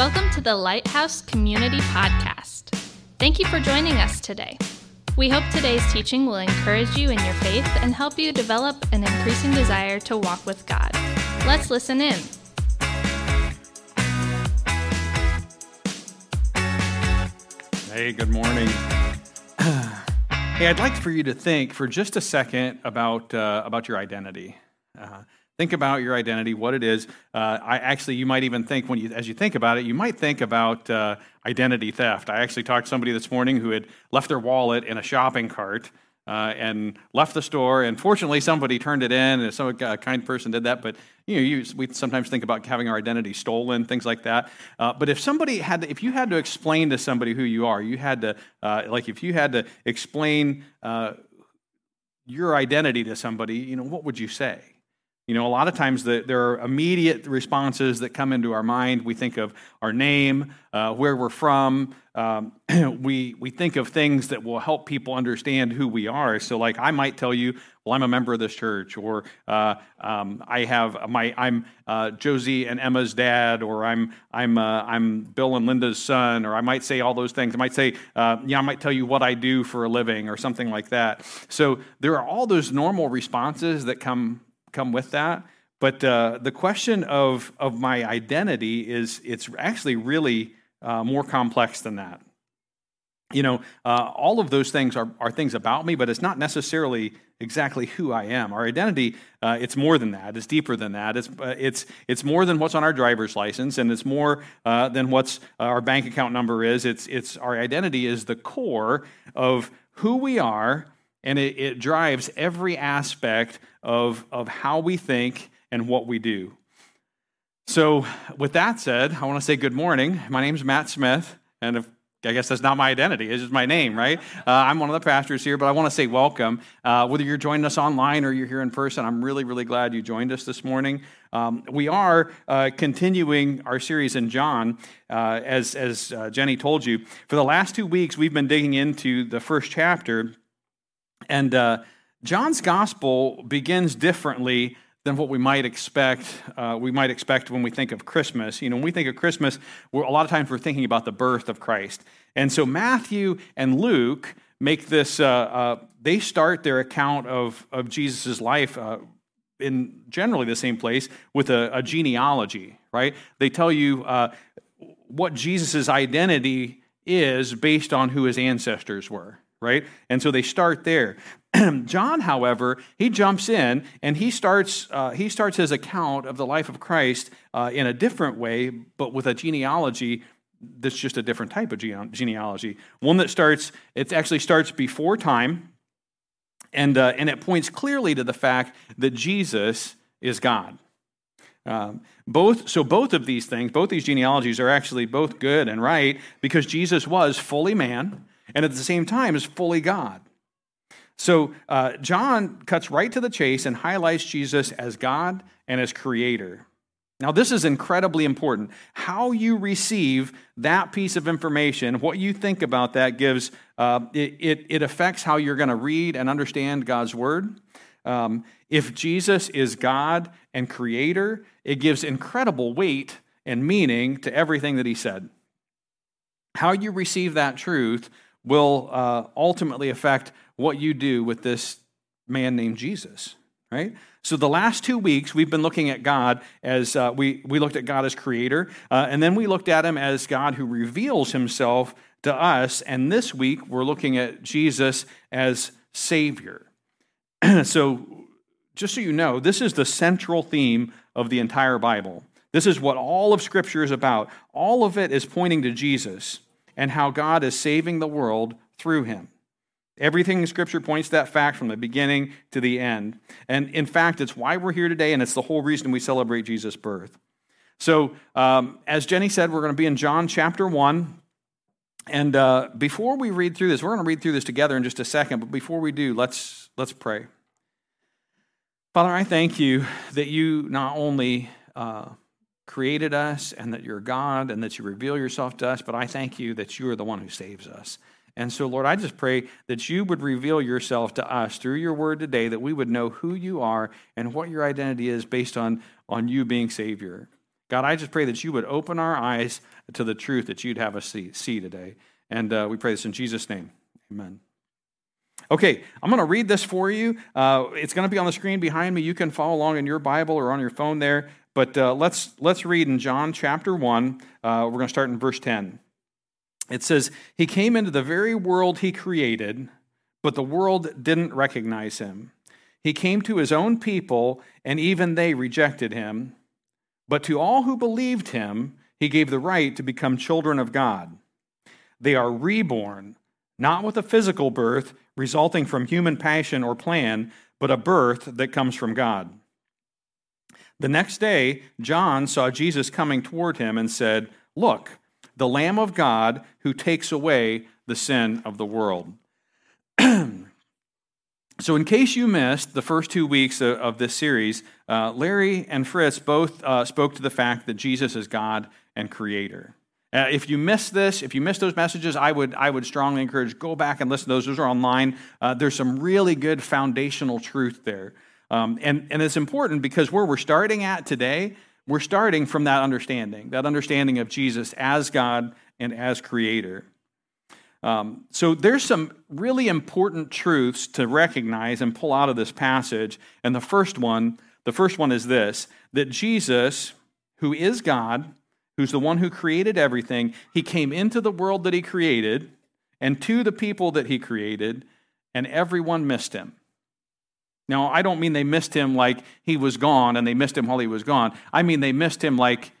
Welcome to the Lighthouse Community Podcast. Thank you for joining us today. We hope today's teaching will encourage you in your faith and help you develop an increasing desire to walk with God. Let's listen in. Hey, good morning. hey, I'd like for you to think for just a second about uh, about your identity. Uh, think about your identity, what it is. Uh, I actually, you might even think when you, as you think about it, you might think about uh, identity theft. I actually talked to somebody this morning who had left their wallet in a shopping cart. Uh, and left the store. And fortunately, somebody turned it in, and some a kind person did that. But you know, you, we sometimes think about having our identity stolen, things like that. Uh, but if somebody had, to, if you had to explain to somebody who you are, you had to, uh, like, if you had to explain uh, your identity to somebody, you know, what would you say? You know, a lot of times the, there are immediate responses that come into our mind. We think of our name, uh, where we're from. Um, we, we think of things that will help people understand who we are. So, like, I might tell you, well, I'm a member of this church, or uh, um, I have my, I'm uh, Josie and Emma's dad, or I'm, I'm, uh, I'm Bill and Linda's son, or I might say all those things. I might say, uh, yeah, I might tell you what I do for a living, or something like that. So, there are all those normal responses that come come with that. But uh, the question of, of my identity is it's actually really uh, more complex than that. You know, uh, all of those things are, are things about me, but it's not necessarily exactly who I am. Our identity, uh, it's more than that. It's deeper than that. It's, uh, it's, it's more than what's on our driver's license, and it's more uh, than what's our bank account number is. It's, it's, our identity is the core of who we are and it, it drives every aspect of, of how we think and what we do. So, with that said, I want to say good morning. My name is Matt Smith, and if, I guess that's not my identity, it's just my name, right? Uh, I'm one of the pastors here, but I want to say welcome. Uh, whether you're joining us online or you're here in person, I'm really, really glad you joined us this morning. Um, we are uh, continuing our series in John, uh, as, as uh, Jenny told you. For the last two weeks, we've been digging into the first chapter and uh, John's gospel begins differently than what we might expect. Uh, we might expect when we think of Christmas. You know, when we think of Christmas, a lot of times we're thinking about the birth of Christ. And so Matthew and Luke make this. Uh, uh, they start their account of of Jesus' life uh, in generally the same place with a, a genealogy. Right? They tell you uh, what Jesus' identity is based on who his ancestors were right? And so they start there. John, however, he jumps in and he starts, uh, he starts his account of the life of Christ uh, in a different way, but with a genealogy that's just a different type of genealogy. One that starts, it actually starts before time, and, uh, and it points clearly to the fact that Jesus is God. Um, both, so both of these things, both these genealogies are actually both good and right because Jesus was fully man and at the same time is fully God. So uh, John cuts right to the chase and highlights Jesus as God and as creator. Now, this is incredibly important. How you receive that piece of information, what you think about that, gives uh, it, it, it, affects how you're going to read and understand God's word. Um, if Jesus is God and creator, it gives incredible weight and meaning to everything that he said. How you receive that truth will uh, ultimately affect what you do with this man named Jesus, right? So, the last two weeks, we've been looking at God as uh, we, we looked at God as creator, uh, and then we looked at him as God who reveals himself to us. And this week, we're looking at Jesus as Savior. so, just so you know, this is the central theme of the entire Bible. This is what all of Scripture is about. All of it is pointing to Jesus and how God is saving the world through him. Everything in Scripture points to that fact from the beginning to the end. And in fact, it's why we're here today, and it's the whole reason we celebrate Jesus' birth. So, um, as Jenny said, we're going to be in John chapter 1. And uh, before we read through this, we're going to read through this together in just a second, but before we do, let's, let's pray. Father, I thank you that you not only uh, created us and that you're God and that you reveal yourself to us, but I thank you that you are the one who saves us. And so, Lord, I just pray that you would reveal yourself to us through your word today, that we would know who you are and what your identity is based on, on you being Savior. God, I just pray that you would open our eyes to the truth that you'd have us see, see today. And uh, we pray this in Jesus' name. Amen. Okay, I'm going to read this for you. Uh, it's going to be on the screen behind me. You can follow along in your Bible or on your phone there. But uh, let's, let's read in John chapter 1. Uh, we're going to start in verse 10. It says, He came into the very world he created, but the world didn't recognize him. He came to his own people, and even they rejected him. But to all who believed him, he gave the right to become children of God. They are reborn, not with a physical birth resulting from human passion or plan, but a birth that comes from God. The next day, John saw Jesus coming toward him and said, Look, the Lamb of God who takes away the sin of the world. so, in case you missed the first two weeks of, this series, uh, Larry and Fritz both uh, spoke to the fact that Jesus is God and Creator. Uh, if you missed this, if you missed those messages, I would, I would strongly encourage go back and listen to those. Those are online. Uh, there's some really good foundational truth there. Um, and, and it's important because where we're starting at today, we're starting from that understanding, that understanding of Jesus as God and as creator. Um, so there's some really important truths to recognize and pull out of this passage. And the first one, the first one is this that Jesus, who is God, who's the one who created everything, he came into the world that he created and to the people that he created, and everyone missed him. Now, I don't mean they missed him like he was gone and they missed him while he was gone. I mean they missed him like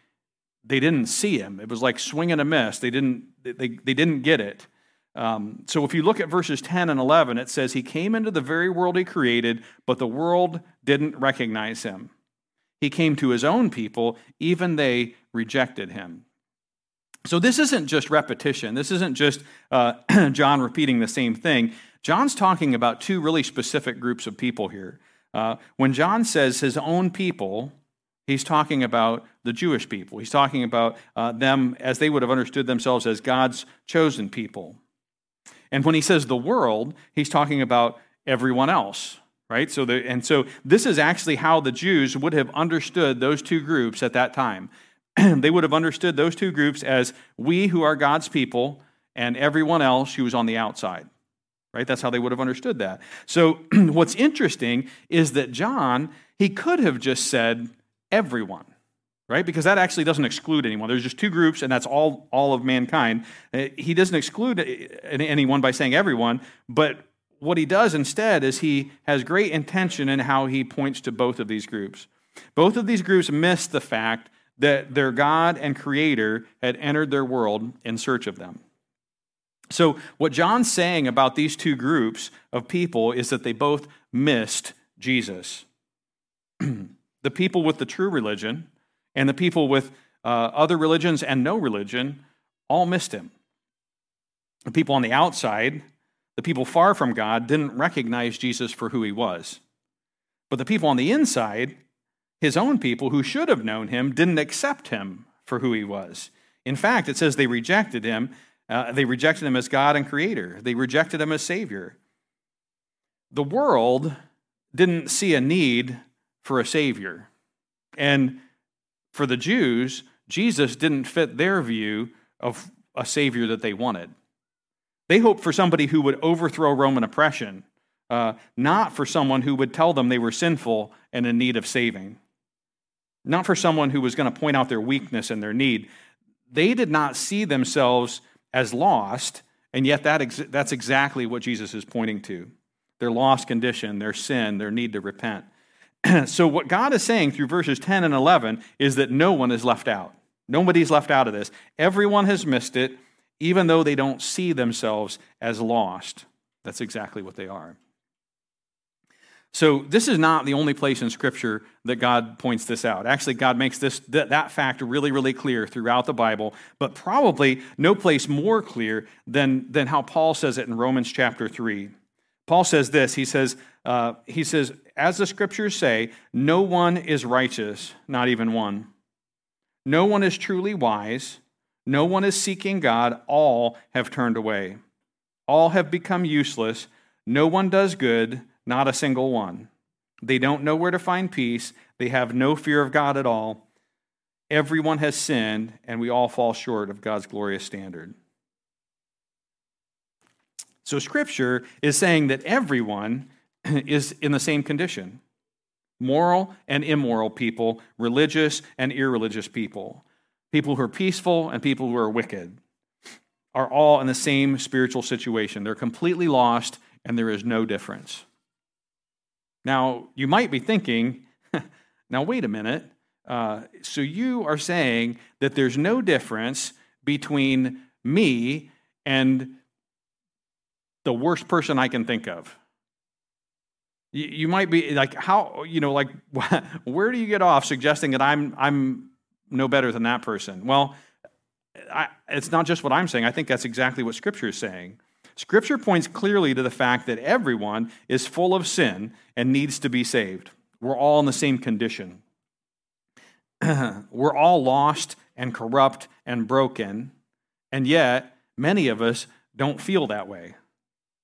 they didn't see him. It was like swinging a miss. They didn't, they, they didn't get it. Um, so if you look at verses 10 and 11, it says, He came into the very world He created, but the world didn't recognize Him. He came to His own people, even they rejected Him. So this isn't just repetition. This isn't just uh, John repeating the same thing. John's talking about two really specific groups of people here. Uh, when John says his own people, he's talking about the Jewish people. He's talking about uh, them as they would have understood themselves as God's chosen people. And when he says the world, he's talking about everyone else, right? So, the, and so this is actually how the Jews would have understood those two groups at that time. they would have understood those two groups as we who are God's people and everyone else who is on the outside right? That's how they would have understood that. So, what's interesting is that John, he could have just said everyone, right? Because that actually doesn't exclude anyone. There's just two groups, and that's all, all of mankind. Uh, he doesn't exclude anyone by saying everyone, but what he does instead is he has great intention in how he points to both of these groups. Both of these groups miss the fact that their God and Creator had entered their world in search of them. So, what John's saying about these two groups of people is that they both missed Jesus. the people with the true religion and the people with uh, other religions and no religion all missed him. The people on the outside, the people far from God, didn't recognize Jesus for who he was. But the people on the inside, his own people who should have known him, didn't accept him for who he was. In fact, it says they rejected him uh, they rejected him as God and creator, they rejected him as Savior. The world didn't see a need for a Savior. And for the Jews, Jesus didn't fit their view of a Savior that they wanted. They hoped for somebody who would overthrow Roman oppression, uh, not for someone who would tell them they were sinful and in need of saving, not for someone who was going to point out their weakness and their need. They did not see themselves as lost, and yet that ex- that's exactly what Jesus is pointing to their lost condition, their sin, their need to repent. so, what God is saying through verses 10 and 11 is that no one is left out. Nobody's left out of this. Everyone has missed it, even though they don't see themselves as lost. That's exactly what they are. So this is not the only place in Scripture that God points this out. Actually, God makes this that, fact really, really clear throughout the Bible, but probably no place more clear than, than how Paul says it in Romans chapter 3. Paul says this, he says, uh, he says, as the scriptures say, no one is righteous, not even one. No one is truly wise. No one is seeking God. All have turned away. All have become useless. No one does good not a single one. They don't know where to find peace. They have no fear of God at all. everyone has sinned and we all fall short of God's glorious standard. So, Scripture is saying that everyone is in the same condition moral and immoral people, religious and irreligious people, people who are peaceful and people who are wicked, are all in the same spiritual situation. They're completely lost and there is no difference. Now, you might be thinking, now, wait a minute. Uh, so you are saying that there's no difference between me and the worst person I can think of. You, might be like, how, you know, like, where do you get off suggesting that I'm, I'm no better than that person? Well, I, it's not just what I'm saying. I think that's exactly what Scripture is saying. Scripture points clearly to the fact that everyone is full of sin and needs to be saved. We're all in the same condition. We're all lost and corrupt and broken, and yet many of us don't feel that way.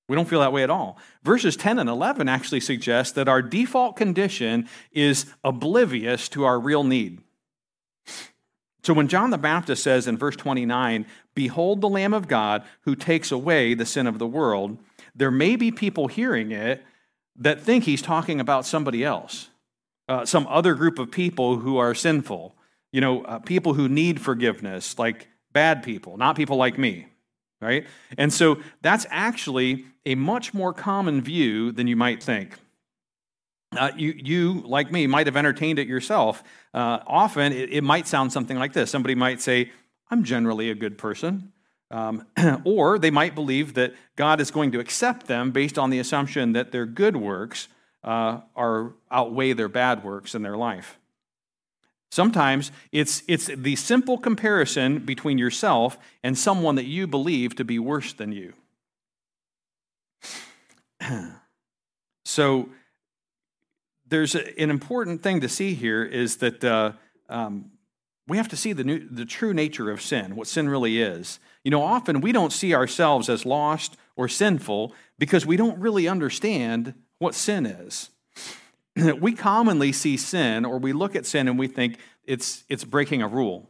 We don't feel that way at all. Verses 10 and 11 actually suggest that our default condition is oblivious to our real need. So when John the Baptist says in verse 29, Behold the Lamb of God who takes away the sin of the world, there may be people hearing it that think he's talking about somebody else, uh, some other group of people who are sinful, you know, uh, people who need forgiveness, like bad people, not people like me, right? And so that's actually a much more common view than you might think. Uh, you, you, like me, might have entertained it yourself. Uh, often it, it, might sound something like this somebody might say, I'm generally a good person. Um, or they might believe that God is going to accept them based on the assumption that their good works uh, are outweigh their bad works in their life. Sometimes it's, it's the simple comparison between yourself and someone that you believe to be worse than you. so, there's a, an important thing to see here is that uh, um, we have to see the, new, the true nature of sin, what sin really is. You know, often we don't see ourselves as lost or sinful because we don't really understand what sin is. we commonly see sin or we look at sin and we think it's, it's breaking a rule,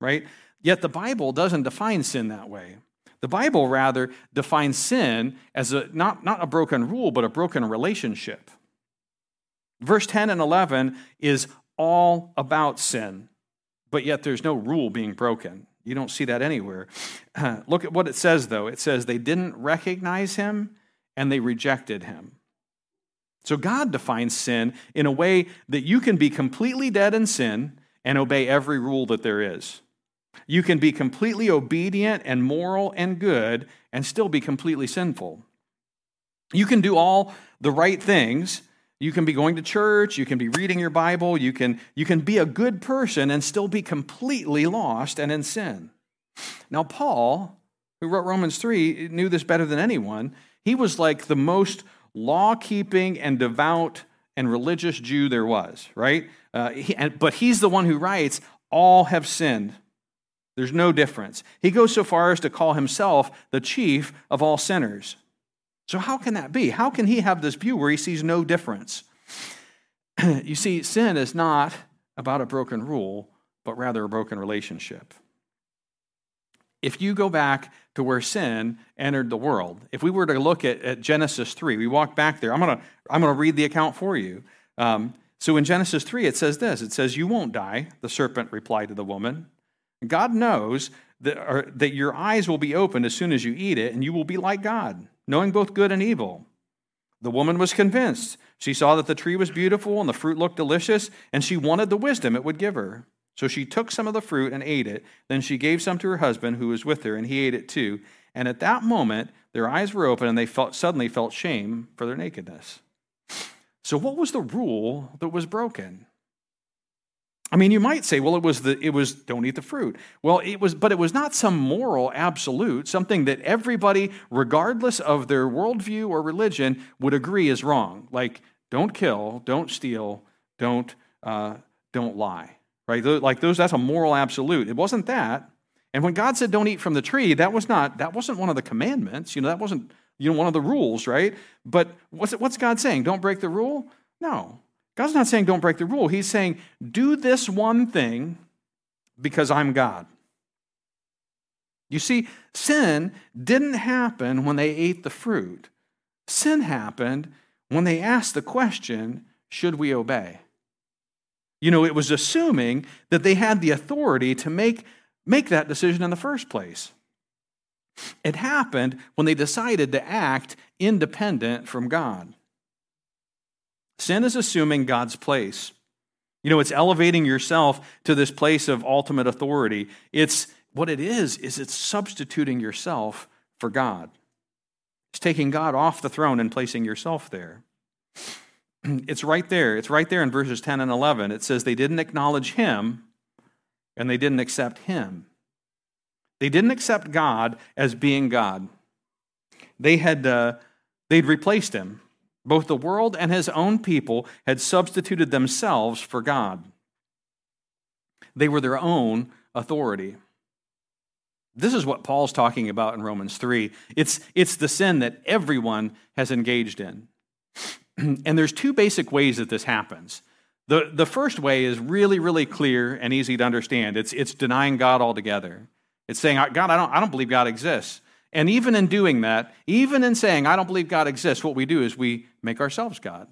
right? Yet the Bible doesn't define sin that way. The Bible rather defines sin as a, not, not a broken rule, but a broken relationship. Verse 10 and 11 is all about sin, but yet there's no rule being broken. You don't see that anywhere. look at what it says, though. It says they didn't recognize him and they rejected him. So God defines sin in a way that you can be completely dead in sin and obey every rule that there is. You can be completely obedient and moral and good and still be completely sinful. You can do all the right things you can be going to church, you can be reading your Bible, you can, you can be a good person and still be completely lost and in sin. Now, Paul, who wrote Romans 3, knew this better than anyone. He was like the most law keeping and devout and religious Jew there was, right? Uh, he, and, but he's the one who writes, All have sinned. There's no difference. He goes so far as to call himself the chief of all sinners. So, how can that be? How can he have this view where he sees no difference? you see, sin is not about a broken rule, but rather a broken relationship. If you go back to where sin entered the world, if we were to look at, at Genesis 3, we walk back there. I'm going to I'm to read the account for you. Um, so in Genesis 3, it says this it says, You won't die, the serpent replied to the woman. God knows that, or, that your eyes will be opened as soon as you eat it, and you will be like God knowing both good and evil. The woman was convinced. She saw that the tree was beautiful and the fruit looked delicious, and she wanted the wisdom it would give her. So she took some of the fruit and ate it. Then she gave some to her husband who was with her, and he ate it too. And at that moment, their eyes were open, and they felt, suddenly felt shame for their nakedness. So, what was the rule that was broken? I mean, you might say, well, it was the it was don't eat the fruit. Well, it was, but it was not some moral absolute, something that everybody, regardless of their worldview or religion, would agree is wrong. Like, don't kill, don't steal, don't uh, don't lie. Right? Like those, that's a moral absolute. It wasn't that. And when God said, "Don't eat from the tree," that was not that wasn't one of the commandments. You know, that wasn't you know one of the rules, right? But what's what's God saying? Don't break the rule. No, God's not saying don't break the rule. He's saying do this one thing because I'm God. You see, sin didn't happen when they ate the fruit. Sin happened when they asked the question, should we obey? You know, it was assuming that they had the authority to make, make that decision in the first place. It happened when they decided to act independent from God. Sin is assuming God's place. You know, it's elevating yourself to this place of ultimate authority. It's what it is, is it's substituting yourself for God. It's taking God off the throne and placing yourself there. It's right there. It's right there in verses 10 and 11. It says they didn't acknowledge him and they didn't accept him. They didn't accept God as being God. They had uh, they'd replaced him. Both the world and his own people had substituted themselves for God. They were their own authority. This is what Paul's talking about in Romans 3. It's, it's the sin that everyone has engaged in. and there's two basic ways that this happens. The, the first way is really, really clear and easy to understand. It's, it's denying God altogether. It's saying, God, I don't, I don't believe God exists. And even in doing that, even in saying, I don't believe God exists, what we do is we make ourselves God.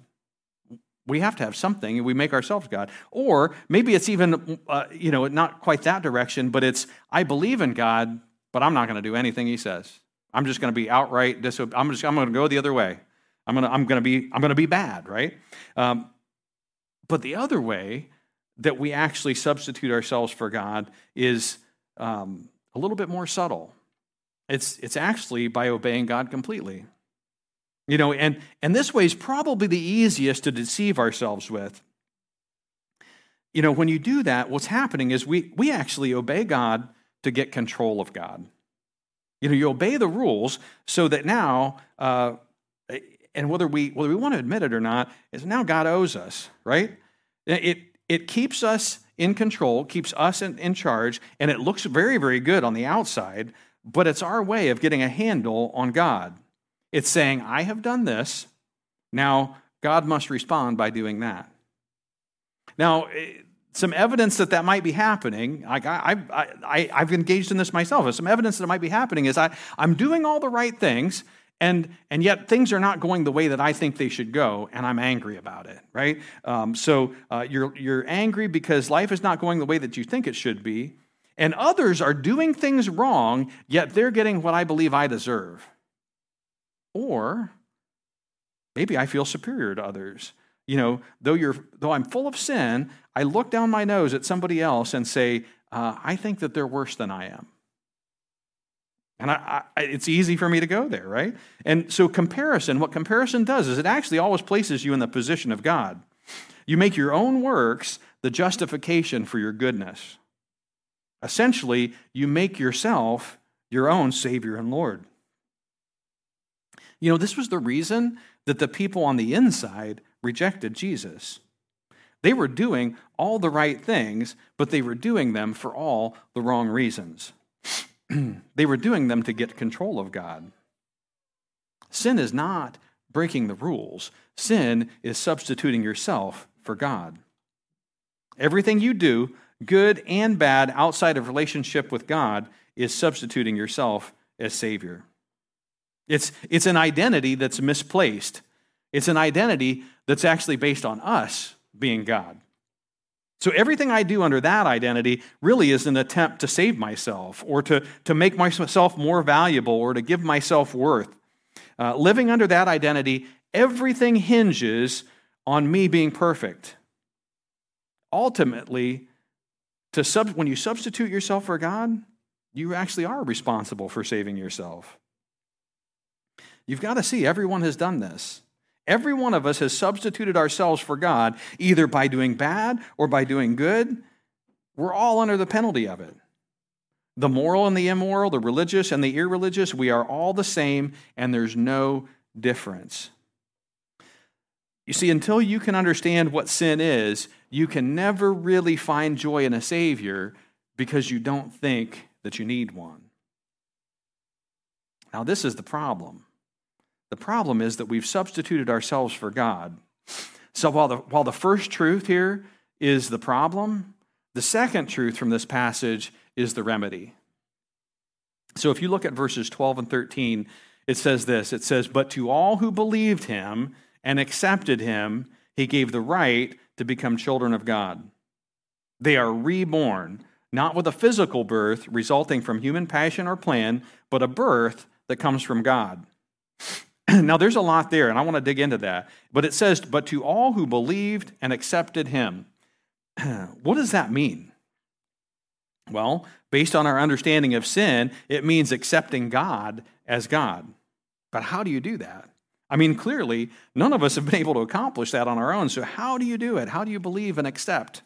We have to have something, and we make ourselves God. Or maybe it's even, uh, you know, not quite that direction, but it's, I believe in God, but I'm not going to do anything He says. I'm just going to be outright disobedient. I'm just, I'm going to go the other way. I'm going to, I'm going to be, I'm going to be bad, right? Um, but the other way that we actually substitute ourselves for God is um, a little bit more subtle. It's, it's actually by obeying God completely. You know, and, and this way is probably the easiest to deceive ourselves with. You know, when you do that, what's happening is we, we actually obey God to get control of God. You know, you obey the rules so that now, uh, and whether we, whether we want to admit it or not, is now God owes us, right? It, it keeps us in control, keeps us in, in charge, and it looks very, very good on the outside but it's our way of getting a handle on God. It's saying, I have done this, now God must respond by doing that. Now, eh, some evidence that that might be happening, like I, I, I, I've engaged in this myself. Some evidence that it might be happening is I, I'm doing all the right things, and, and yet things are not going the way that I think they should go, and I'm angry about it, right? Um, so uh, you're, you're angry because life is not going the way that you think it should be, and others are doing things wrong, yet they're getting what I believe I deserve. Or maybe I feel superior to others. You know, though, you're, though I'm full of sin, I look down my nose at somebody else and say, uh, I think that they're worse than I am. And I, I, it's easy for me to go there, right? And so, comparison, what comparison does is it actually always places you in the position of God. You make your own works the justification for your goodness. Essentially, you make yourself your own Savior and Lord. You know, this was the reason that the people on the inside rejected Jesus. They were doing all the right things, but they were doing them for all the wrong reasons. they were doing them to get control of God. Sin is not breaking the rules, sin is substituting yourself for God. Everything you do good and bad outside of relationship with God is substituting yourself as Savior. It's, it's an identity that's misplaced. It's an identity that's actually based on us being God. So everything I do under that identity really is an attempt to save myself or to, to make myself more valuable or to give myself worth. Uh, living under that identity, everything hinges on me being perfect. Ultimately, to sub, when you substitute yourself for God, you actually are responsible for saving yourself. You've got to see, everyone has done this. Every one of us has substituted ourselves for God, either by doing bad or by doing good. We're all under the penalty of it. The moral and the immoral, the religious and the irreligious, we are all the same, and there's no difference. You see, until you can understand what sin is, you can never really find joy in a Savior because you don't think that you need one. Now, this is the problem. The problem is that we've substituted ourselves for God. So while the, while the first truth here is the problem, The second truth from this passage is the remedy. So if you look at verses 12 and 13, it says this it says, But to all who believed him and accepted him, he gave the right to become children of God. They are reborn, not with a physical birth resulting from human passion or plan, but a birth that comes from God. now, there's a lot there, and I want to dig into that. But it says, But to all who believed and accepted him. what does that mean? Well, based on our understanding of sin, it means accepting God as God. But how do you do that? I mean, clearly, none of us have been able to accomplish that on our own. So, how do you do it? How do you believe and accept?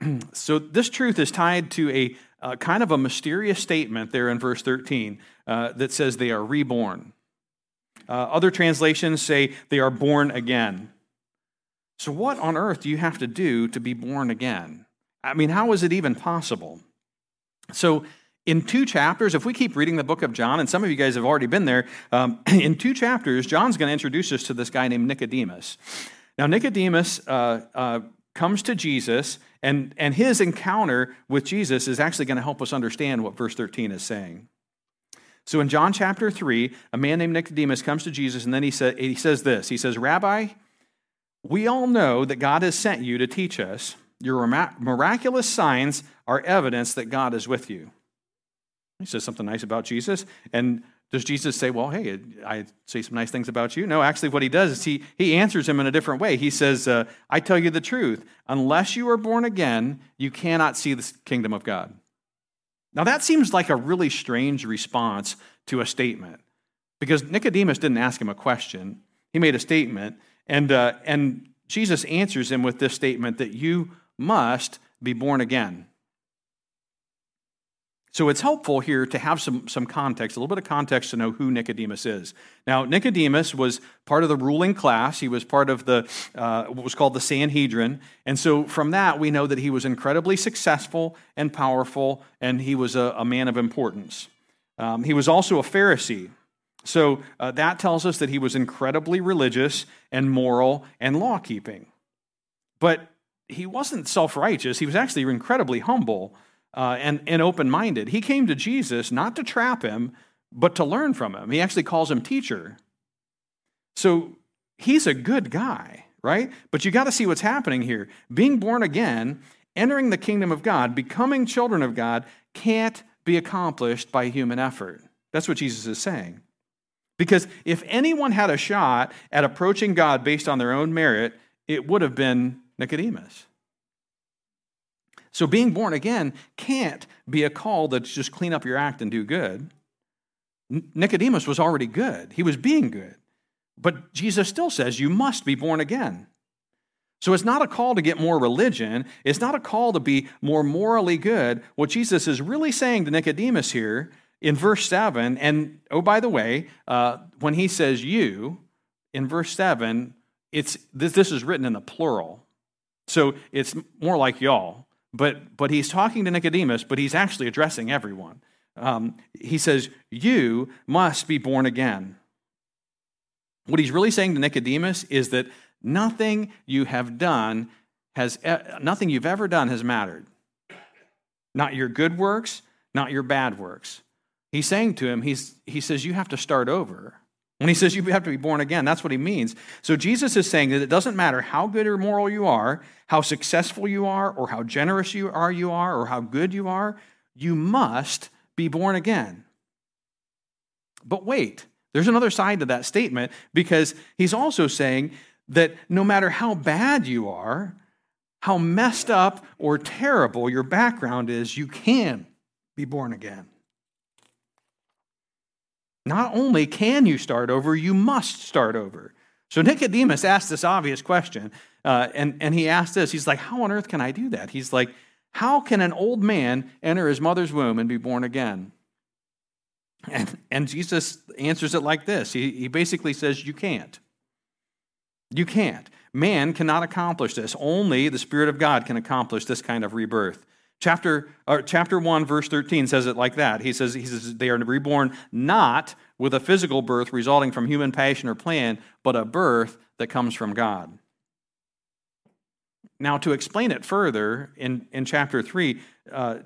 so, this truth is tied to a uh, kind of a mysterious statement there in verse 13 uh, that says they are reborn. Uh, other translations say they are born again. So, what on earth do you have to do to be born again? I mean, how is it even possible? So, in two chapters, if we keep reading the book of John, and some of you guys have already been there, um, in two chapters, John's going to introduce us to this guy named Nicodemus. Now, Nicodemus uh, uh, comes to Jesus, and, and his encounter with Jesus is actually going to help us understand what verse 13 is saying. So, in John chapter 3, a man named Nicodemus comes to Jesus, and then he, sa- he says this He says, Rabbi, we all know that God has sent you to teach us. Your miraculous signs are evidence that God is with you. He says something nice about Jesus. And does Jesus say, Well, hey, I say some nice things about you? No, actually, what he does is he, he answers him in a different way. He says, uh, I tell you the truth. Unless you are born again, you cannot see the kingdom of God. Now, that seems like a really strange response to a statement because Nicodemus didn't ask him a question, he made a statement. And, uh, and Jesus answers him with this statement that you must be born again. So it's helpful here to have some, some context, a little bit of context to know who Nicodemus is. Now, Nicodemus was part of the ruling class. He was part of the uh, what was called the Sanhedrin. And so from that, we know that he was incredibly successful and powerful, and he was a, a man of importance. Um, he was also a Pharisee. So uh, that tells us that he was incredibly religious and moral and law keeping. But he wasn't self righteous, he was actually incredibly humble uh, and, and open minded. He came to Jesus not to trap him, but to learn from him. He actually calls him teacher. So he's a good guy, right? But you got to see what's happening here. Being born again, entering the kingdom of God, becoming children of God, can't be accomplished by human effort. That's what Jesus is saying. Because if anyone had a shot at approaching God based on their own merit, it would have been Nicodemus. So being born again can't be a call that's just clean up your act and do good. Nicodemus was already good, he was being good. But Jesus still says you must be born again. So it's not a call to get more religion. It's not a call to be more morally good. What Jesus is really saying to Nicodemus here in verse 7, and oh, by the way, uh, when he says you in verse 7, it's, this, this is written in the plural. So it's more like y'all. But, but he's talking to Nicodemus, but he's actually addressing everyone. Um, he says, You must be born again. What he's really saying to Nicodemus is that nothing you have done has, nothing you've ever done has mattered. Not your good works, not your bad works. He's saying to him, he's, he says, You have to start over. When he says you have to be born again, that's what he means. So Jesus is saying that it doesn't matter how good or moral you are, how successful you are, or how generous you are, you are, or how good you are, you must be born again. But wait, there's another side to that statement because he's also saying that no matter how bad you are, how messed up or terrible your background is, you can be born again. Not only can you start over, you must start over. So Nicodemus asked this obvious question, uh, and, and he asked this. He's like, How on earth can I do that? He's like, How can an old man enter his mother's womb and be born again? And, and Jesus answers it like this he, he basically says, You can't. You can't. Man cannot accomplish this. Only the Spirit of God can accomplish this kind of rebirth. Chapter, uh, chapter 1, verse 13 says it like that. He says, he says, They are reborn not with a physical birth resulting from human passion or plan, but a birth that comes from God. Now, to explain it further, in, in chapter 3, uh,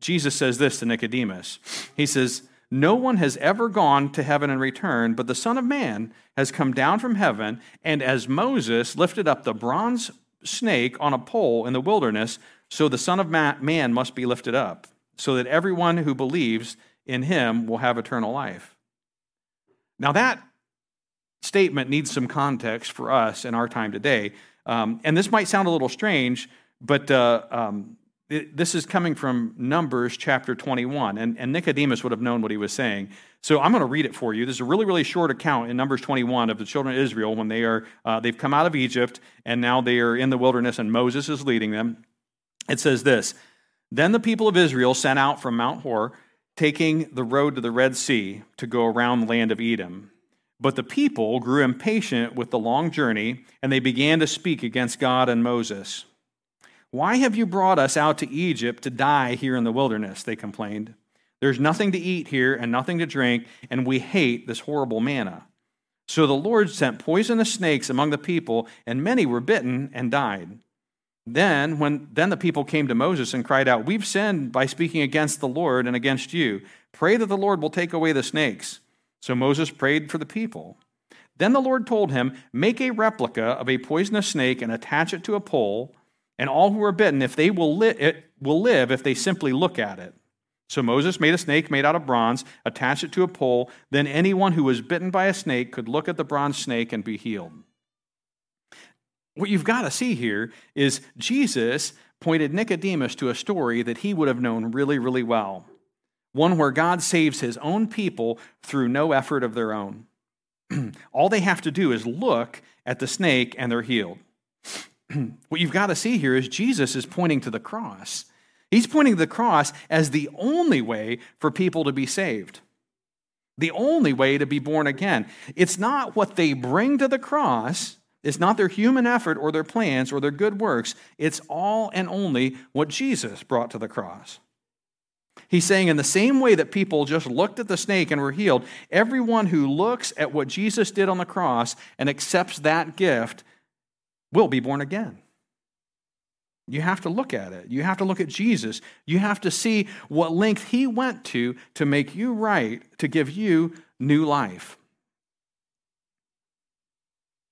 Jesus says this to Nicodemus. He says, No one has ever gone to heaven and returned, but the Son of Man has come down from heaven, and as Moses lifted up the bronze snake on a pole in the wilderness, so the Son of Man must be lifted up, so that everyone who believes in him will have eternal life. Now, that statement needs some context for us in our time today. Um, and this might sound a little strange, but uh, um, it, this is coming from Numbers chapter 21. And, and Nicodemus would have known what he was saying. So I'm going to read it for you. This is a really, really short account in Numbers 21 of the children of Israel when they are, uh, they've come out of Egypt and now they are in the wilderness and Moses is leading them. It says this Then the people of Israel sent out from Mount Hor, taking the road to the Red Sea to go around the land of Edom. But the people grew impatient with the long journey, and they began to speak against God and Moses. Why have you brought us out to Egypt to die here in the wilderness? They complained. There's nothing to eat here and nothing to drink, and we hate this horrible manna. So the Lord sent poisonous snakes among the people, and many were bitten and died. Then, when then the people came to Moses and cried out, We've sinned by speaking against the Lord and against you. Pray that the Lord will take away the snakes. So Moses prayed for the people. Then the Lord told him, Make a replica of a poisonous snake and attach it to a pole, and all who are bitten, if they will, li- it will live if they simply look at it. So Moses made a snake made out of bronze, attached it to a pole. Then anyone who was bitten by a snake could look at the bronze snake and be healed. What you've got to see here is Jesus pointed Nicodemus to a story that he would have known really, really well one where God saves his own people through no effort of their own. All they have to do is look at the snake and they're healed. what you've got to see here is Jesus is pointing to the cross. He's pointing to the cross as the only way for people to be saved, the only way to be born again. It's not what they bring to the cross, it's not their human effort or their plans or their good works. It's all and only what Jesus brought to the cross. He's saying, in the same way that people just looked at the snake and were healed, everyone who looks at what Jesus did on the cross and accepts that gift will be born again. You have to look at it. You have to look at Jesus. You have to see what length he went to to make you right, to give you new life.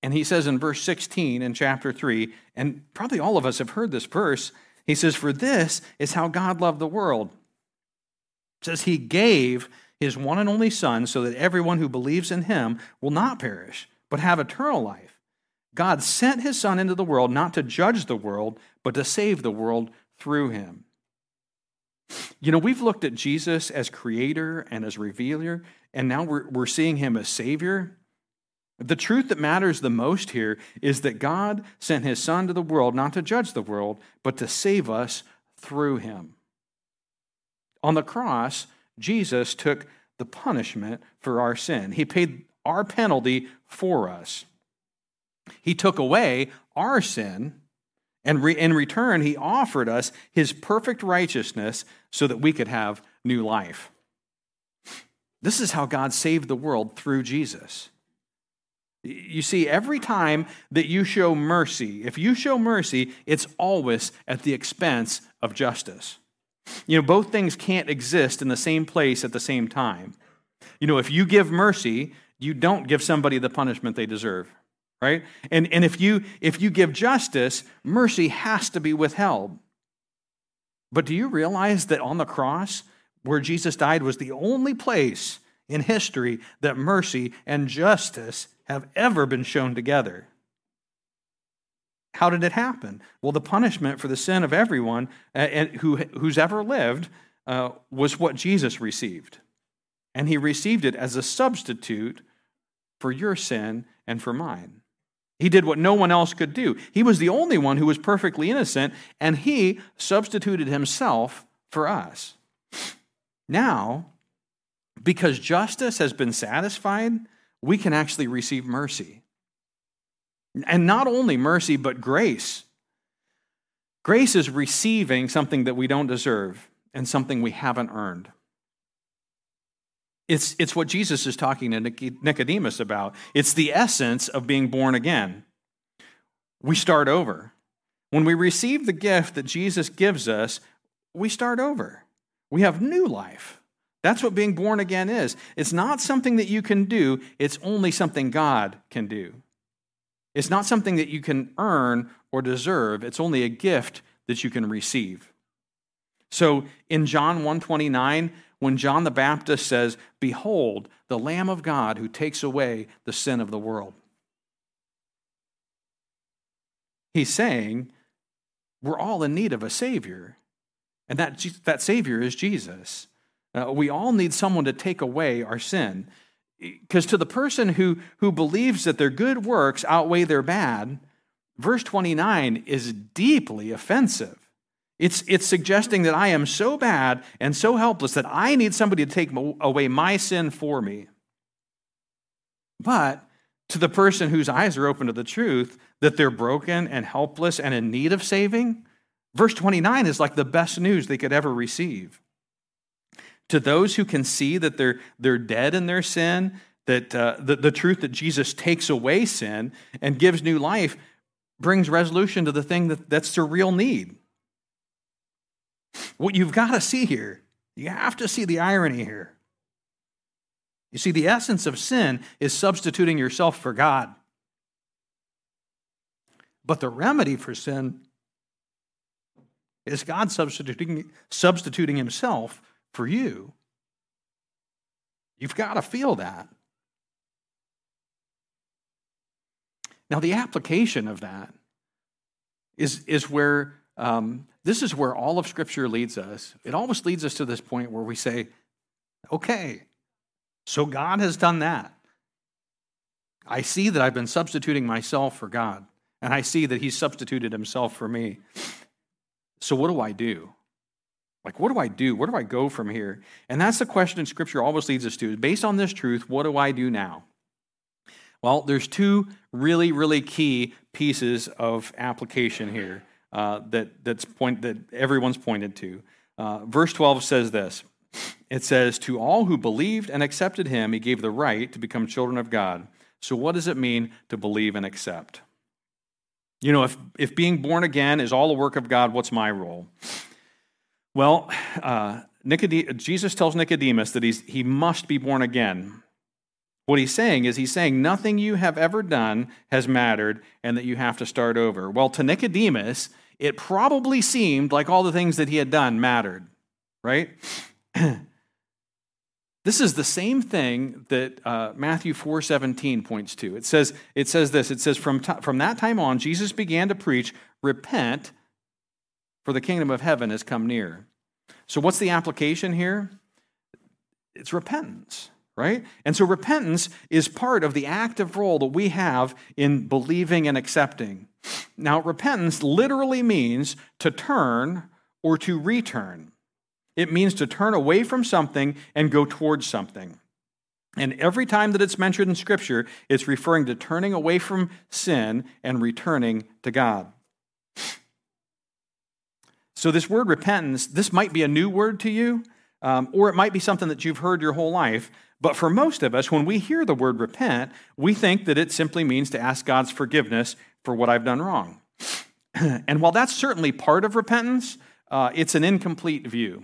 And he says in verse 16 in chapter 3, and probably all of us have heard this verse, he says, For this is how God loved the world it says he gave his one and only Son so that everyone who believes in him will not perish, but have eternal life. God sent his Son into the world not to judge the world, but to save the world through him. You know, we've looked at Jesus as creator and as revealer, and now we're, we're seeing him as savior. The truth that matters the most here is that God sent his Son to the world not to judge the world, but to save us through him. On the cross, Jesus took the punishment for our sin. He paid our penalty for us. He took away our sin, and re- in return, He offered us His perfect righteousness so that we could have new life. This is how God saved the world through Jesus. You see, every time that you show mercy, if you show mercy, it's always at the expense of justice. You know, both things can't exist in the same place at the same time. You know, if you give mercy, you don't give somebody the punishment they deserve, right? And, and if, you, if you give justice, mercy has to be withheld. But do you realize that on the cross, where Jesus died, was the only place in history that mercy and justice have ever been shown together? How did it happen? Well, the punishment for the sin of everyone uh, who, who's ever lived uh, was what Jesus received. And he received it as a substitute for your sin and for mine. He did what no one else could do. He was the only one who was perfectly innocent, and he substituted himself for us. Now, because justice has been satisfied, we can actually receive mercy. And not only mercy, but grace. Grace is receiving something that we don't deserve and something we haven't earned. It's, it's what Jesus is talking to Nicodemus about. It's the essence of being born again. We start over. When we receive the gift that Jesus gives us, we start over. We have new life. That's what being born again is. It's not something that you can do, it's only something God can do. It's not something that you can earn or deserve, it's only a gift that you can receive. So in John 129, when John the Baptist says, Behold, the Lamb of God who takes away the sin of the world. He's saying, we're all in need of a Savior, and that, that Savior is Jesus. Uh, we all need someone to take away our sin. Because to the person who, who believes that their good works outweigh their bad, verse 29 is deeply offensive. It's, it's suggesting that I am so bad and so helpless that I need somebody to take away my sin for me. But to the person whose eyes are open to the truth that they're broken and helpless and in need of saving, verse 29 is like the best news they could ever receive. To those who can see that they're, they're dead in their sin, that uh, the, the truth that Jesus takes away sin and gives new life brings resolution to the thing that, that's their real need. What you've got to see here, you have to see the irony here. You see, the essence of sin is substituting yourself for God. But the remedy for sin is God substituting, substituting himself for you. You've got to feel that. Now, the application of that is, is where um, this is where all of Scripture leads us. It almost leads us to this point where we say, okay, so God has done that. I see that I've been substituting myself for God, and I see that He's substituted Himself for me. So, what do I do? Like, what do I do? Where do I go from here? And that's the question Scripture always leads us to. Based on this truth, what do I do now? Well, there's two really, really key pieces of application here uh, that, that's point, that everyone's pointed to. Uh, verse 12 says this it says, To all who believed and accepted him, he gave the right to become children of God. So, what does it mean to believe and accept? You know, if, if being born again is all the work of God, what's my role? Well, uh, Jesus tells Nicodemus that he's, he must be born again. What he's saying is, he's saying nothing you have ever done has mattered and that you have to start over. Well, to Nicodemus, it probably seemed like all the things that he had done mattered, right? this is the same thing that uh, Matthew 4:17 points to. It says, it says this, it says, from, t- from that time on, Jesus began to preach, repent, for the kingdom of heaven has come near. So what's the application here? It's repentance right? And so repentance is part of the active role that we have in believing and accepting. Now, repentance literally means to turn or to return. It means to turn away from something and go towards something. And every time that it's mentioned in Scripture, it's referring to turning away from sin and returning to God. So, this word repentance, this might be a new word to you, um, or it might be something that you've heard your whole life. But for most of us, when we hear the word repent, we think that it simply means to ask God's forgiveness for what I've done wrong. and while that's certainly part of repentance, uh, it's an incomplete view.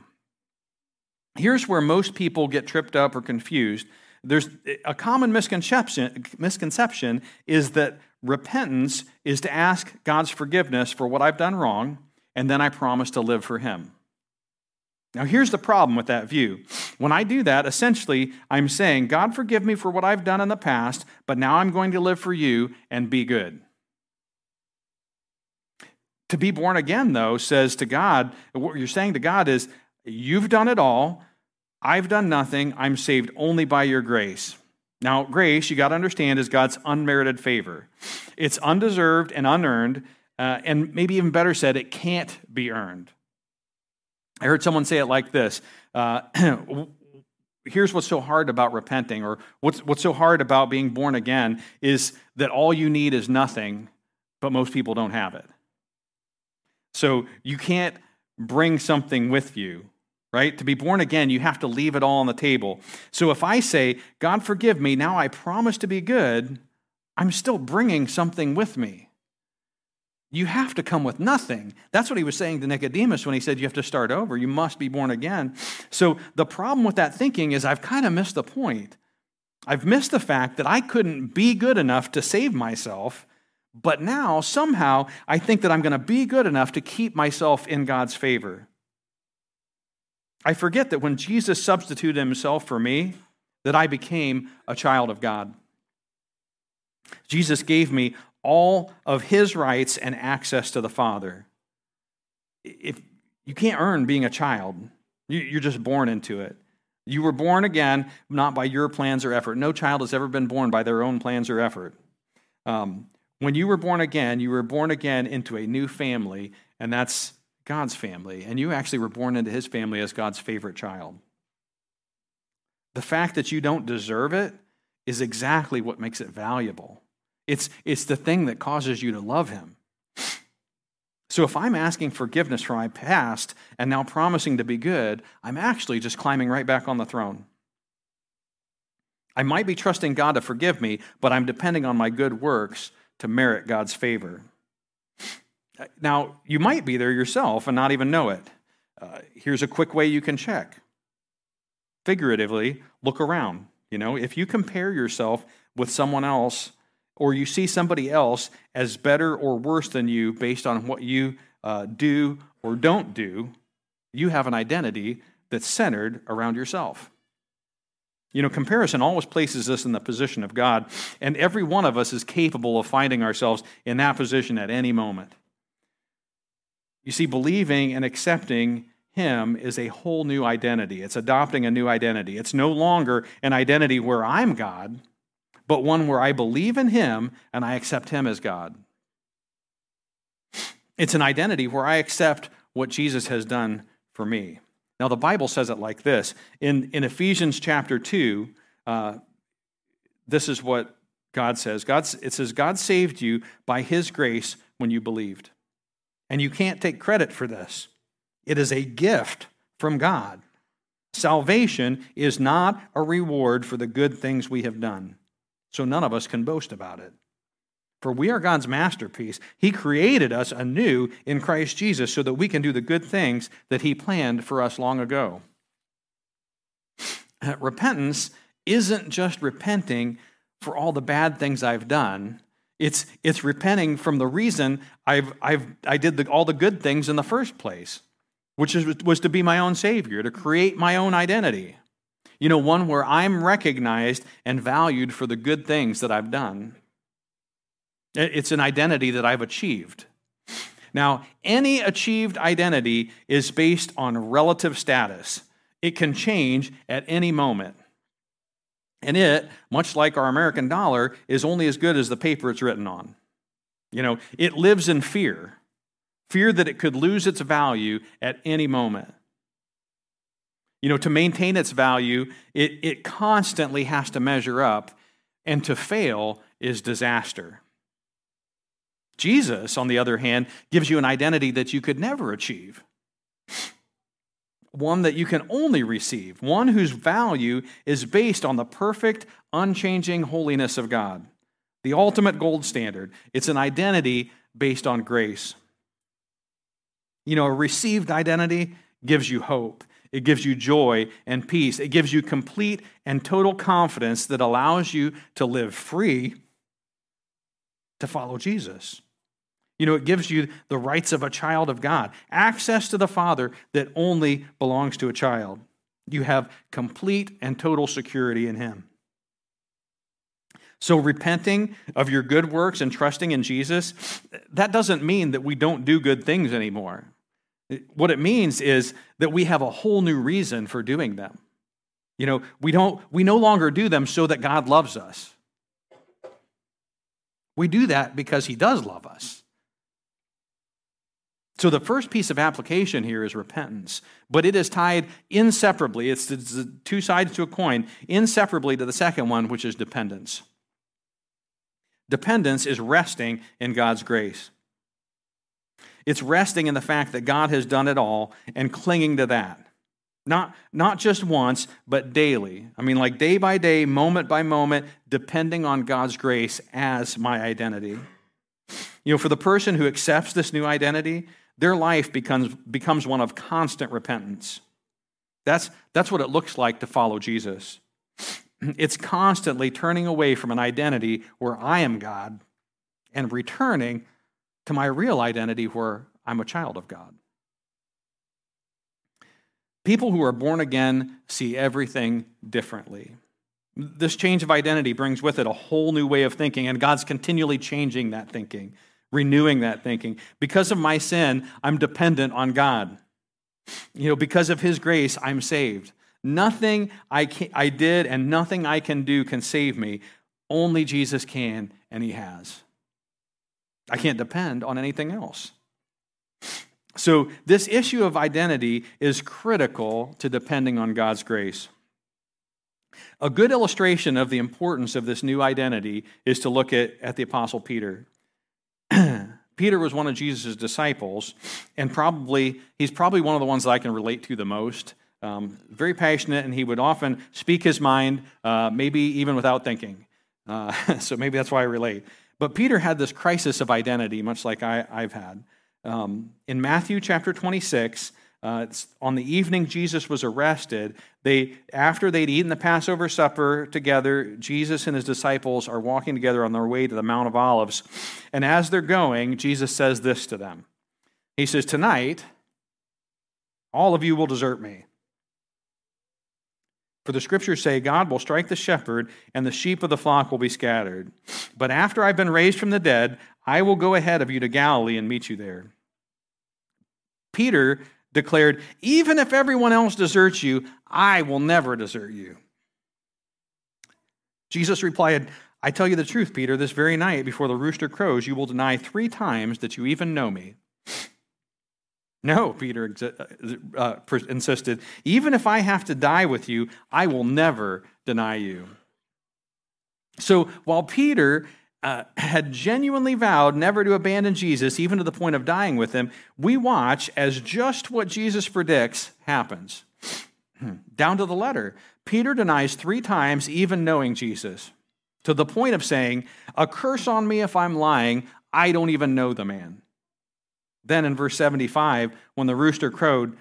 Here's where most people get tripped up or confused. There's a common misconception, misconception is that repentance is to ask God's forgiveness for what I've done wrong, and then I promise to live for Him. Now, here's the problem with that view. When I do that, essentially, I'm saying, God, forgive me for what I've done in the past, but now I'm going to live for you and be good. To be born again, though, says to God, what you're saying to God is, You've done it all. I've done nothing. I'm saved only by your grace. Now, grace, you got to understand, is God's unmerited favor. It's undeserved and unearned, uh, and maybe even better said, it can't be earned. I heard someone say it like this uh, Here's what's so hard about repenting, or what's, what's so hard about being born again, is that all you need is nothing, but most people don't have it. So you can't bring something with you, right? To be born again, you have to leave it all on the table. So if I say, God forgive me, now I promise to be good, I'm still bringing something with me. You have to come with nothing. That's what he was saying to Nicodemus when he said you have to start over. You must be born again. So the problem with that thinking is I've kind of missed the point. I've missed the fact that I couldn't be good enough to save myself, but now somehow I think that I'm going to be good enough to keep myself in God's favor. I forget that when Jesus substituted himself for me, that I became a child of God. Jesus gave me all of his rights and access to the Father. If you can't earn being a child, you're just born into it. You were born again, not by your plans or effort. No child has ever been born by their own plans or effort. Um, when you were born again, you were born again into a new family, and that's God's family. And you actually were born into his family as God's favorite child. The fact that you don't deserve it is exactly what makes it valuable. It's, it's the thing that causes you to love him. So if I'm asking forgiveness for my past and now promising to be good, I'm actually just climbing right back on the throne. I might be trusting God to forgive me, but I'm depending on my good works to merit God's favor. Now, you might be there yourself and not even know it. Uh, here's a quick way you can check. Figuratively, look around. You know, if you compare yourself with someone else or you see somebody else as better or worse than you based on what you uh, do or don't do, you have an identity that's centered around yourself. You know, comparison always places us in the position of God, and every one of us is capable of finding ourselves in that position at any moment. You see, believing and accepting Him is a whole new identity. It's adopting a new identity. It's no longer an identity where I'm God but one where I believe in Him and I accept Him as God. It's an identity where I accept what Jesus has done for me. Now, the Bible says it like this in, in Ephesians chapter 2, uh, this is what God says. God, it says, God saved you by His grace when you believed. And you can't take credit for this, it is a gift from God. Salvation is not a reward for the good things we have done so none of us can boast about it. For we are God's masterpiece. He created us anew in Christ Jesus so that we can do the good things that He planned for us long ago. Uh, repentance isn't just repenting for all the bad things I've done. It's, it's repenting from the reason I've, I've, I did the, all the good things in the first place, which is, was to be my own Savior, to create my own identity. You know, one where I'm recognized and valued for the good things that I've done. It's an identity that I've achieved. Now, any achieved identity is based on relative status. It can change at any moment. And it, much like our American dollar, is only as good as the paper it's written on. You know, it lives in fear fear that it could lose its value at any moment. You know, to maintain its value, it, it constantly has to measure up, and to fail is disaster. Jesus, on the other hand, gives you an identity that you could never achieve. One that you can only receive, one whose value is based on the perfect, unchanging holiness of God, the ultimate gold standard. It's an identity based on grace. You know, a received identity gives you hope. It gives you joy and peace. It gives you complete and total confidence that allows you to live free to follow Jesus. You know, it gives you the rights of a child of God, access to the Father that only belongs to a child. You have complete and total security in Him. So, repenting of your good works and trusting in Jesus, that doesn't mean that we don't do good things anymore. What it means is that we have a whole new reason for doing them. You know, we don't we no longer do them so that God loves us. We do that because he does love us. So the first piece of application here is repentance, but it is tied inseparably, it's the two sides to a coin, inseparably to the second one, which is dependence. Dependence is resting in God's grace. It's resting in the fact that God has done it all and clinging to that. Not, not just once, but daily. I mean, like day by day, moment by moment, depending on God's grace as my identity. You know, for the person who accepts this new identity, their life becomes, becomes one of constant repentance. That's, that's what it looks like to follow Jesus. It's constantly turning away from an identity where I am God and returning to my real identity where I'm a child of God. People who are born again see everything differently. This change of identity brings with it a whole new way of thinking, and God's continually changing that thinking, renewing that thinking. Because of my sin, I'm dependent on God. You know, because of His grace, I'm saved. Nothing I, can, I did and nothing I can do can save me. Only Jesus can, and He has. I can't depend on anything else. So, this issue of identity is critical to depending on God's grace. A good illustration of the importance of this new identity is to look at, at the Apostle Peter. Peter was one of Jesus' disciples, and probably he's probably one of the ones that I can relate to the most. Um, very passionate, and he would often speak his mind, uh, maybe even without thinking. Uh, so maybe that's why I relate. But Peter had this crisis of identity, much like I, have had. Um, in Matthew chapter 26, uh, on the evening Jesus was arrested, they, after they'd eaten the Passover supper together, Jesus and his disciples are walking together on their way to the Mount of Olives. And as they're going, Jesus says this to them He says, Tonight, all of you will desert me. For the scriptures say, God will strike the shepherd, and the sheep of the flock will be scattered. But after I've been raised from the dead, I will go ahead of you to Galilee and meet you there. Peter declared, Even if everyone else deserts you, I will never desert you. Jesus replied, I tell you the truth, Peter, this very night before the rooster crows, you will deny three times that you even know me. No, Peter uh, uh insisted, even if I have to die with you, I will never deny you. So while Peter uh, had genuinely vowed never to abandon Jesus, even to the point of dying with him, we watch as just what Jesus predicts happens. Down to the letter. Peter denies three times, even knowing Jesus, to the point of saying, A curse on me if I'm lying, I don't even know the man. Then in verse 75, when the rooster crowed,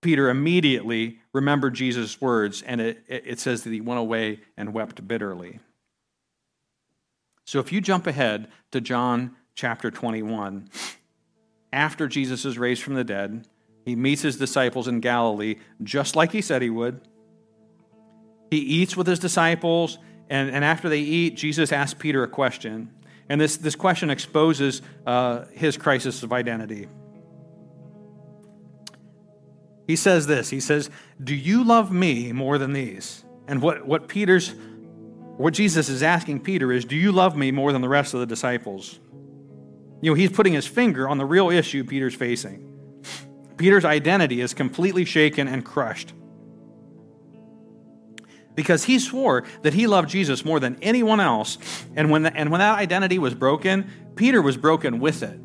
Peter immediately remembered Jesus' words, and it, it says that he went away and wept bitterly. So if you jump ahead to John chapter 21, after Jesus is raised from the dead, he meets his disciples in Galilee just like he said he would. He eats with his disciples, and, and after they eat, Jesus asks Peter a question. And this, this question exposes uh, his crisis of identity. He says this He says, Do you love me more than these? And what, what Peter's what Jesus is asking Peter is, Do you love me more than the rest of the disciples? You know, he's putting his finger on the real issue Peter's facing. Peter's identity is completely shaken and crushed. Because he swore that he loved Jesus more than anyone else. And when, the, and when that identity was broken, Peter was broken with it.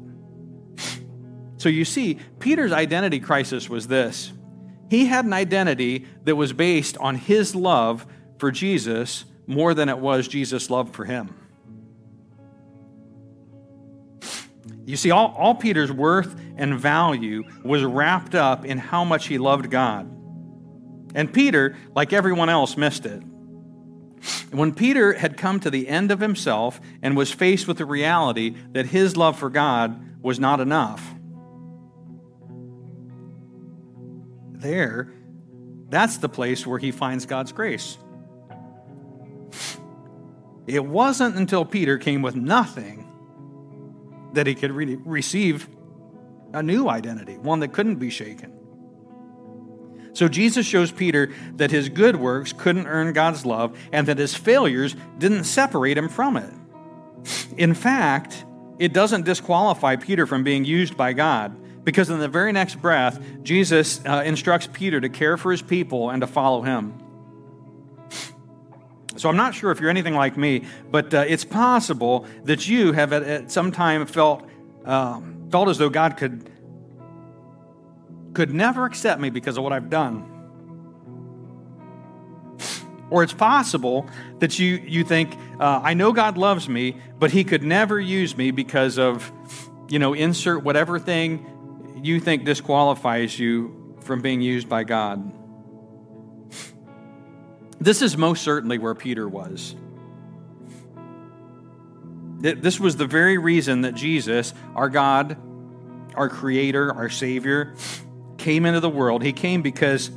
So you see, Peter's identity crisis was this he had an identity that was based on his love for Jesus more than it was Jesus' love for him. You see, all, all Peter's worth and value was wrapped up in how much he loved God. And Peter, like everyone else, missed it. When Peter had come to the end of himself and was faced with the reality that his love for God was not enough, there, that's the place where he finds God's grace. It wasn't until Peter came with nothing that he could re- receive a new identity, one that couldn't be shaken. So Jesus shows Peter that his good works couldn't earn God's love and that his failures didn't separate him from it. In fact, it doesn't disqualify Peter from being used by God because in the very next breath, Jesus uh, instructs Peter to care for his people and to follow him. So I'm not sure if you're anything like me, but uh, it's possible that you have at, at some time felt um, felt as though God could could never accept me because of what I've done. Or it's possible that you, you think, uh, I know God loves me, but he could never use me because of, you know, insert whatever thing you think disqualifies you from being used by God. This is most certainly where Peter was. This was the very reason that Jesus, our God, our Creator, our Savior, came into the world. He came because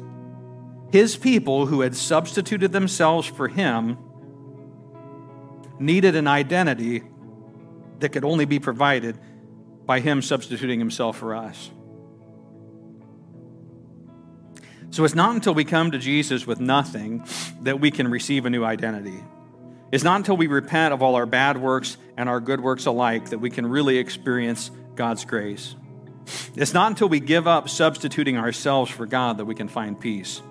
his people who had substituted themselves for him needed an identity that could only be provided by him substituting himself for us. So it's not until we come to Jesus with nothing that we can receive a new identity. It's not until we repent of all our bad works and our good works alike that we can really experience God's grace. It's not until we give up substituting ourselves for God that we can find peace.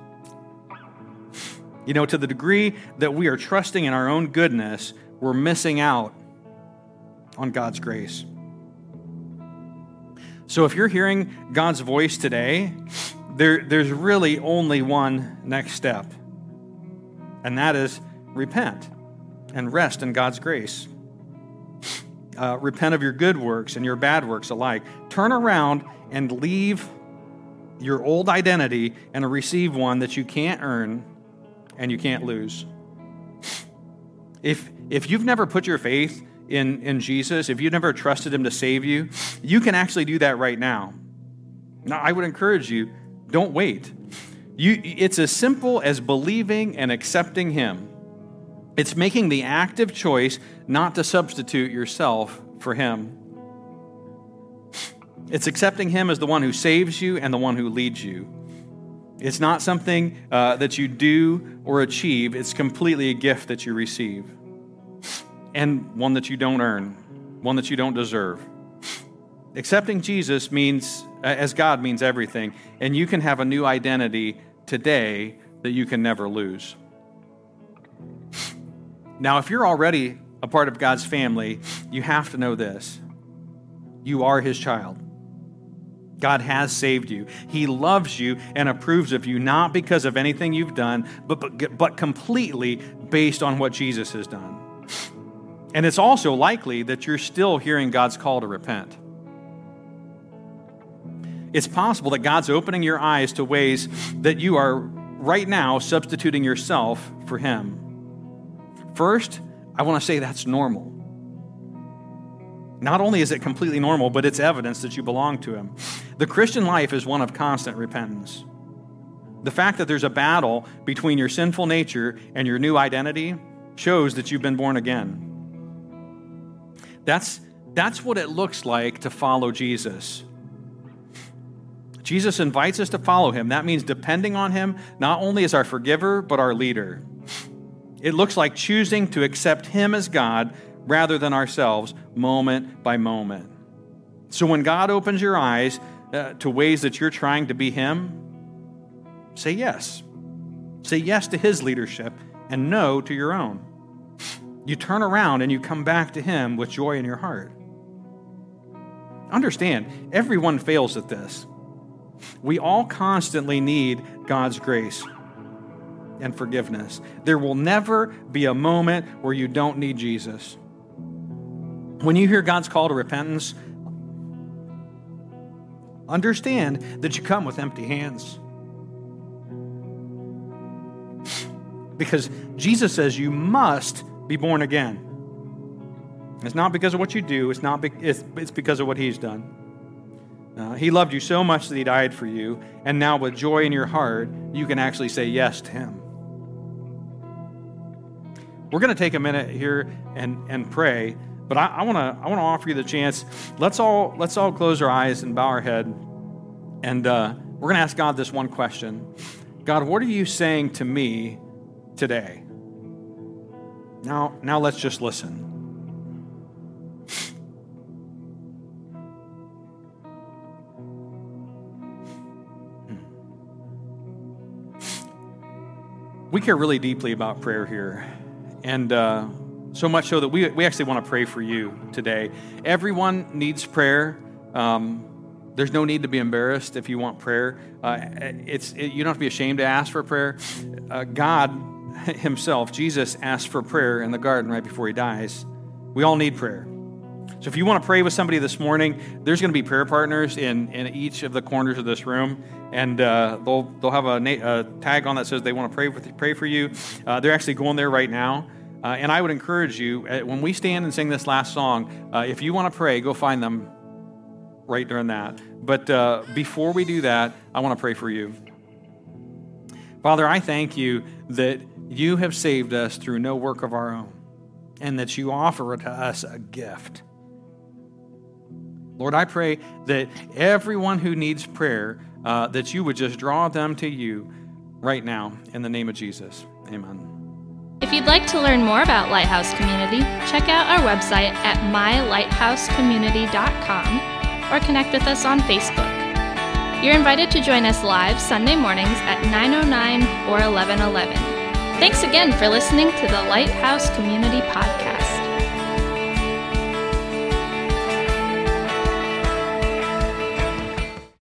You know, to the degree that we are trusting in our own goodness, we're missing out on God's grace. So if you're hearing God's voice today, there, there's really only one next step, and that is repent and rest in God's grace. Uh, repent of your good works and your bad works alike. Turn around and leave your old identity and receive one that you can't earn and you can't lose. If, if you've never put your faith in, in Jesus, if you've never trusted Him to save you, you can actually do that right now. Now, I would encourage you don't wait. You, it's as simple as believing and accepting Him. It's making the active choice not to substitute yourself for Him. It's accepting Him as the one who saves you and the one who leads you. It's not something uh, that you do or achieve, it's completely a gift that you receive. And one that you don't earn, one that you don't deserve. Accepting Jesus means, as God, means everything. And you can have a new identity today that you can never lose. Now, if you're already a part of God's family, you have to know this you are His child. God has saved you. He loves you and approves of you, not because of anything you've done, but, but, but completely based on what Jesus has done. And it's also likely that you're still hearing God's call to repent. It's possible that God's opening your eyes to ways that you are right now substituting yourself for Him. First, I want to say that's normal. Not only is it completely normal, but it's evidence that you belong to Him. The Christian life is one of constant repentance. The fact that there's a battle between your sinful nature and your new identity shows that you've been born again. That's, that's what it looks like to follow Jesus. Jesus invites us to follow him. That means depending on him not only as our forgiver, but our leader. It looks like choosing to accept Him as God rather than ourselves, moment by moment. So when God opens your eyes uh, to ways that you're trying to be Him, say yes. Say yes to His leadership and no to your own. You turn around and you come back to Him with joy in your heart. Understand, everyone fails at this. We all constantly need God's grace and forgiveness. There will never be a moment where you don't need Jesus. When you hear God's call to repentance, understand that you come with empty hands. Because Jesus says you must be born again. It's not because of what you do, it's, not be, it's, it's because of what He's done. Uh, he loved you so much that He died for you, and now with joy in your heart, you can actually say yes to Him. We're going to take a minute here and, and pray, but I want to I want to offer you the chance. Let's all let's all close our eyes and bow our head, and uh, we're going to ask God this one question: God, what are you saying to me today? Now, now let's just listen. Hmm. We care really deeply about prayer here. And uh, so much so that we, we actually want to pray for you today. Everyone needs prayer. Um, there's no need to be embarrassed if you want prayer. Uh, it's, it, you don't have to be ashamed to ask for prayer. Uh, God himself, Jesus, asked for prayer in the garden right before he dies. We all need prayer. So if you want to pray with somebody this morning, there's going to be prayer partners in, in each of the corners of this room, and uh, they'll they'll have a, a, tag on that says they want to pray with pray for you. Uh, they're actually going there right now. Uh, and I would encourage you, uh, when we stand and sing this last song, uh, if you want to pray, go find them right during that. But uh, before we do that, I want to pray for you. Father, I thank you that you have saved us through no work of our own and that you offer to us a gift. Lord, I pray that everyone who needs prayer, uh, that you would just draw them to you right now in the name of Jesus. Amen. If you'd like to learn more about Lighthouse Community, check out our website at mylighthousecommunity.com or connect with us on Facebook. You're invited to join us live Sunday mornings at 9:09 or 11:11. Thanks again for listening to the Lighthouse Community Podcast.